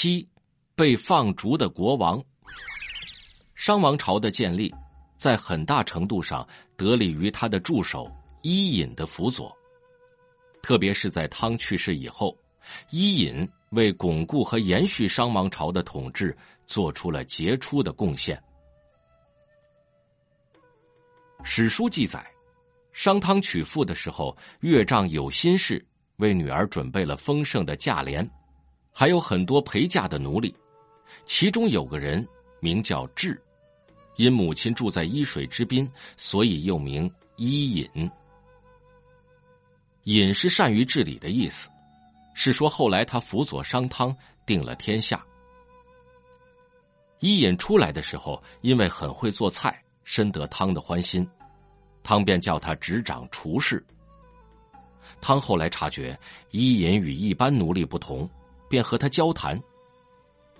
七，被放逐的国王。商王朝的建立，在很大程度上得力于他的助手伊尹的辅佐。特别是在汤去世以后，伊尹为巩固和延续商王朝的统治做出了杰出的贡献。史书记载，商汤娶妇的时候，岳丈有心事，为女儿准备了丰盛的嫁帘。还有很多陪嫁的奴隶，其中有个人名叫智，因母亲住在伊水之滨，所以又名伊尹。尹是善于治理的意思，是说后来他辅佐商汤定了天下。伊尹出来的时候，因为很会做菜，深得汤的欢心，汤便叫他执掌厨事。汤后来察觉伊尹与一般奴隶不同。便和他交谈，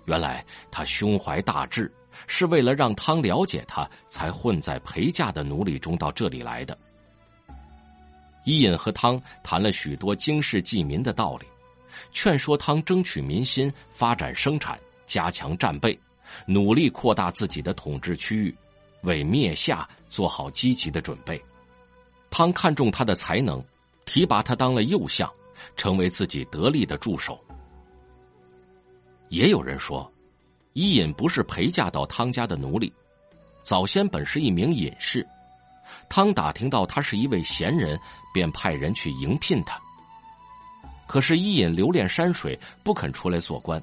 原来他胸怀大志，是为了让汤了解他，才混在陪嫁的奴隶中到这里来的。伊尹和汤谈了许多经世济民的道理，劝说汤争取民心，发展生产，加强战备，努力扩大自己的统治区域，为灭夏做好积极的准备。汤看中他的才能，提拔他当了右相，成为自己得力的助手。也有人说，伊尹不是陪嫁到汤家的奴隶，早先本是一名隐士。汤打听到他是一位贤人，便派人去迎聘他。可是伊尹留恋山水，不肯出来做官。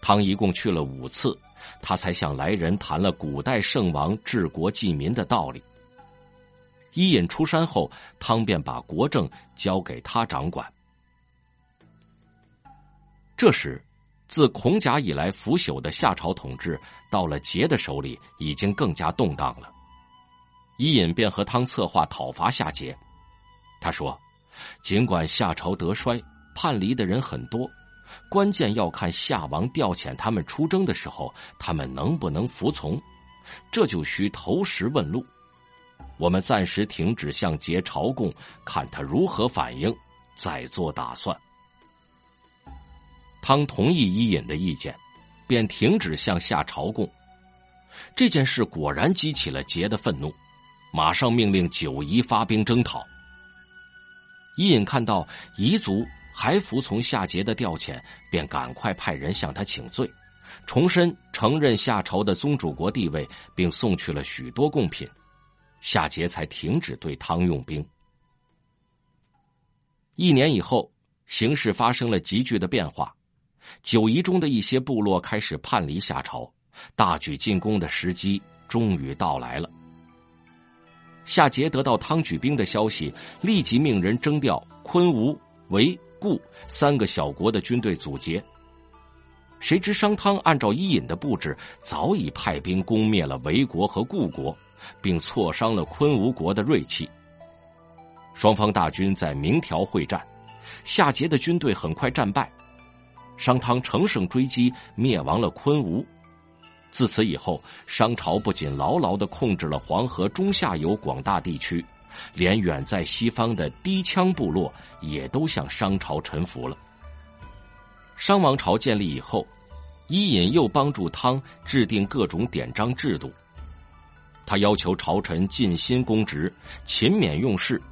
汤一共去了五次，他才向来人谈了古代圣王治国济民的道理。伊尹出山后，汤便把国政交给他掌管。这时。自孔甲以来腐朽的夏朝统治，到了桀的手里，已经更加动荡了。伊尹便和汤策划讨伐夏桀。他说：“尽管夏朝得衰，叛离的人很多，关键要看夏王调遣他们出征的时候，他们能不能服从。这就需投石问路。我们暂时停止向桀朝贡，看他如何反应，再做打算。”汤同意伊尹的意见，便停止向夏朝贡。这件事果然激起了桀的愤怒，马上命令九夷发兵征讨。伊尹看到彝族还服从夏桀的调遣，便赶快派人向他请罪，重申承认夏朝的宗主国地位，并送去了许多贡品，夏桀才停止对汤用兵。一年以后，形势发生了急剧的变化。九夷中的一些部落开始叛离夏朝，大举进攻的时机终于到来了。夏桀得到汤举兵的消息，立即命人征调昆、吾、韦、固三个小国的军队阻截。谁知商汤按照伊尹的布置，早已派兵攻灭了韦国和固国，并挫伤了昆、吾国的锐气。双方大军在明条会战，夏桀的军队很快战败。商汤乘胜追击，灭亡了昆吾。自此以后，商朝不仅牢牢的控制了黄河中下游广大地区，连远在西方的低羌部落也都向商朝臣服了。商王朝建立以后，伊尹又帮助汤制定各种典章制度。他要求朝臣尽心公职，勤勉用事，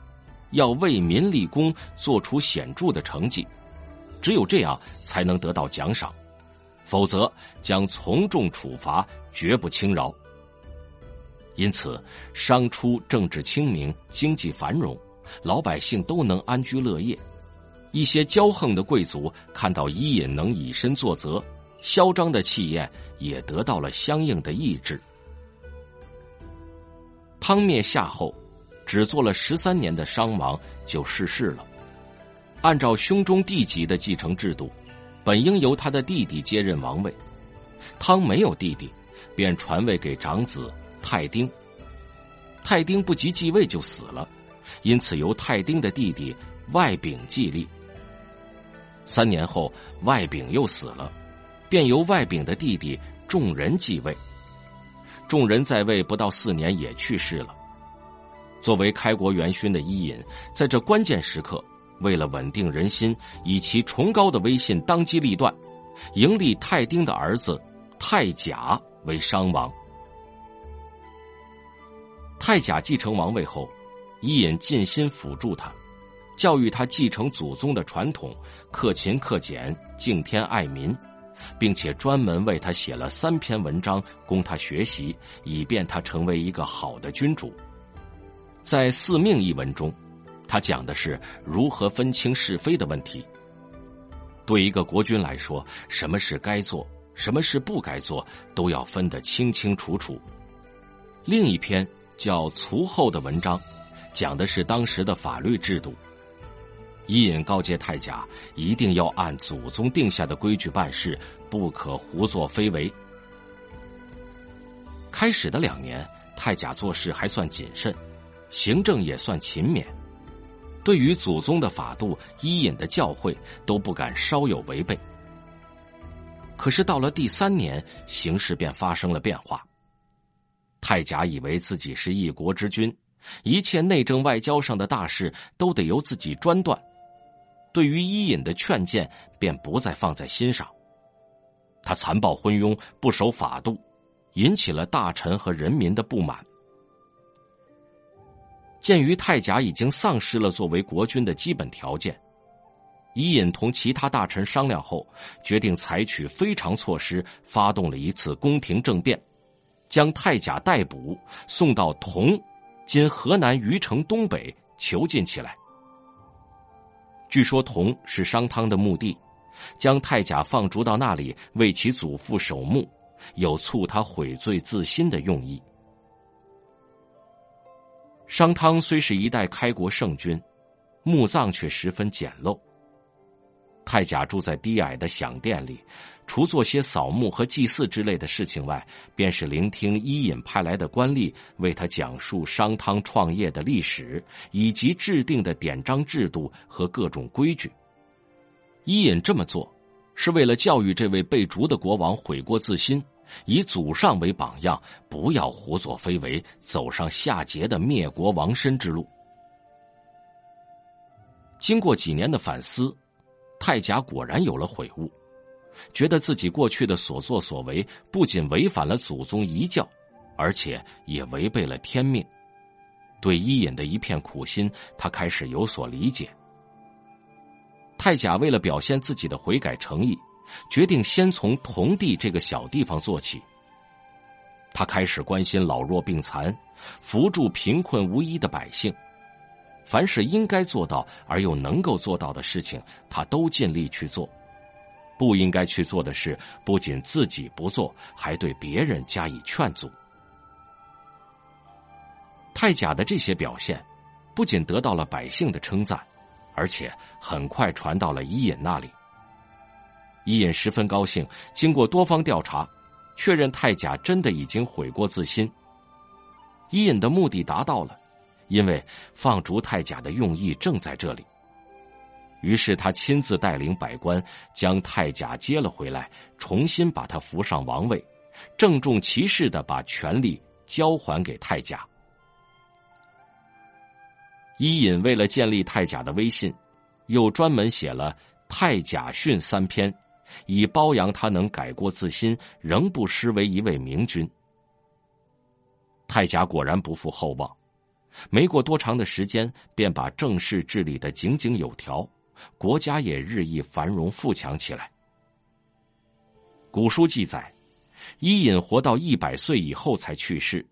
要为民立功，做出显著的成绩。只有这样才能得到奖赏，否则将从重处罚，绝不轻饶。因此，商初政治清明，经济繁荣，老百姓都能安居乐业。一些骄横的贵族看到伊尹能以身作则，嚣张的气焰也得到了相应的抑制。汤灭夏后，只做了十三年的商王就逝世了。按照兄终弟及的继承制度，本应由他的弟弟接任王位。汤没有弟弟，便传位给长子泰丁。泰丁不及继位就死了，因此由泰丁的弟弟外丙继立。三年后，外丙又死了，便由外丙的弟弟众人继位。众人在位不到四年也去世了。作为开国元勋的伊尹，在这关键时刻。为了稳定人心，以其崇高的威信当机立断，迎立泰丁的儿子太甲为商王。太甲继承王位后，伊尹尽心辅助他，教育他继承祖宗的传统，克勤克俭，敬天爱民，并且专门为他写了三篇文章供他学习，以便他成为一个好的君主。在《四命》一文中，他讲的是如何分清是非的问题。对一个国君来说，什么是该做，什么是不该做，都要分得清清楚楚。另一篇。叫“卒后”的文章，讲的是当时的法律制度。伊尹告诫太甲，一定要按祖宗定下的规矩办事，不可胡作非为。开始的两年，太甲做事还算谨慎，行政也算勤勉，对于祖宗的法度、伊尹的教诲，都不敢稍有违背。可是到了第三年，形势便发生了变化。太甲以为自己是一国之君，一切内政外交上的大事都得由自己专断，对于伊尹的劝谏便不再放在心上。他残暴昏庸，不守法度，引起了大臣和人民的不满。鉴于太甲已经丧失了作为国君的基本条件，伊尹同其他大臣商量后，决定采取非常措施，发动了一次宫廷政变。将太甲逮捕，送到同（今河南虞城东北）囚禁起来。据说同是商汤的墓地，将太甲放逐到那里为其祖父守墓，有促他悔罪自新的用意。商汤虽是一代开国圣君，墓葬却十分简陋。太甲住在低矮的享殿里，除做些扫墓和祭祀之类的事情外，便是聆听伊尹派来的官吏为他讲述商汤创业的历史，以及制定的典章制度和各种规矩。伊尹这么做，是为了教育这位被逐的国王悔过自新，以祖上为榜样，不要胡作非为，走上夏桀的灭国亡身之路。经过几年的反思。太甲果然有了悔悟，觉得自己过去的所作所为不仅违反了祖宗遗教，而且也违背了天命。对伊尹的一片苦心，他开始有所理解。太甲为了表现自己的悔改诚意，决定先从同地这个小地方做起。他开始关心老弱病残，扶助贫困无依的百姓。凡是应该做到而又能够做到的事情，他都尽力去做；不应该去做的事，不仅自己不做，还对别人加以劝阻。太甲的这些表现，不仅得到了百姓的称赞，而且很快传到了伊尹那里。伊尹十分高兴，经过多方调查，确认太甲真的已经悔过自新。伊尹的目的达到了。因为放逐太甲的用意正在这里，于是他亲自带领百官将太甲接了回来，重新把他扶上王位，郑重其事的把权力交还给太甲。伊尹为了建立太甲的威信，又专门写了《太甲训》三篇，以褒扬他能改过自新，仍不失为一位明君。太甲果然不负厚望。没过多长的时间，便把政事治理的井井有条，国家也日益繁荣富强起来。古书记载，伊尹活到一百岁以后才去世，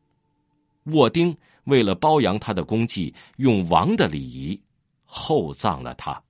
沃丁为了褒扬他的功绩，用王的礼仪厚葬了他。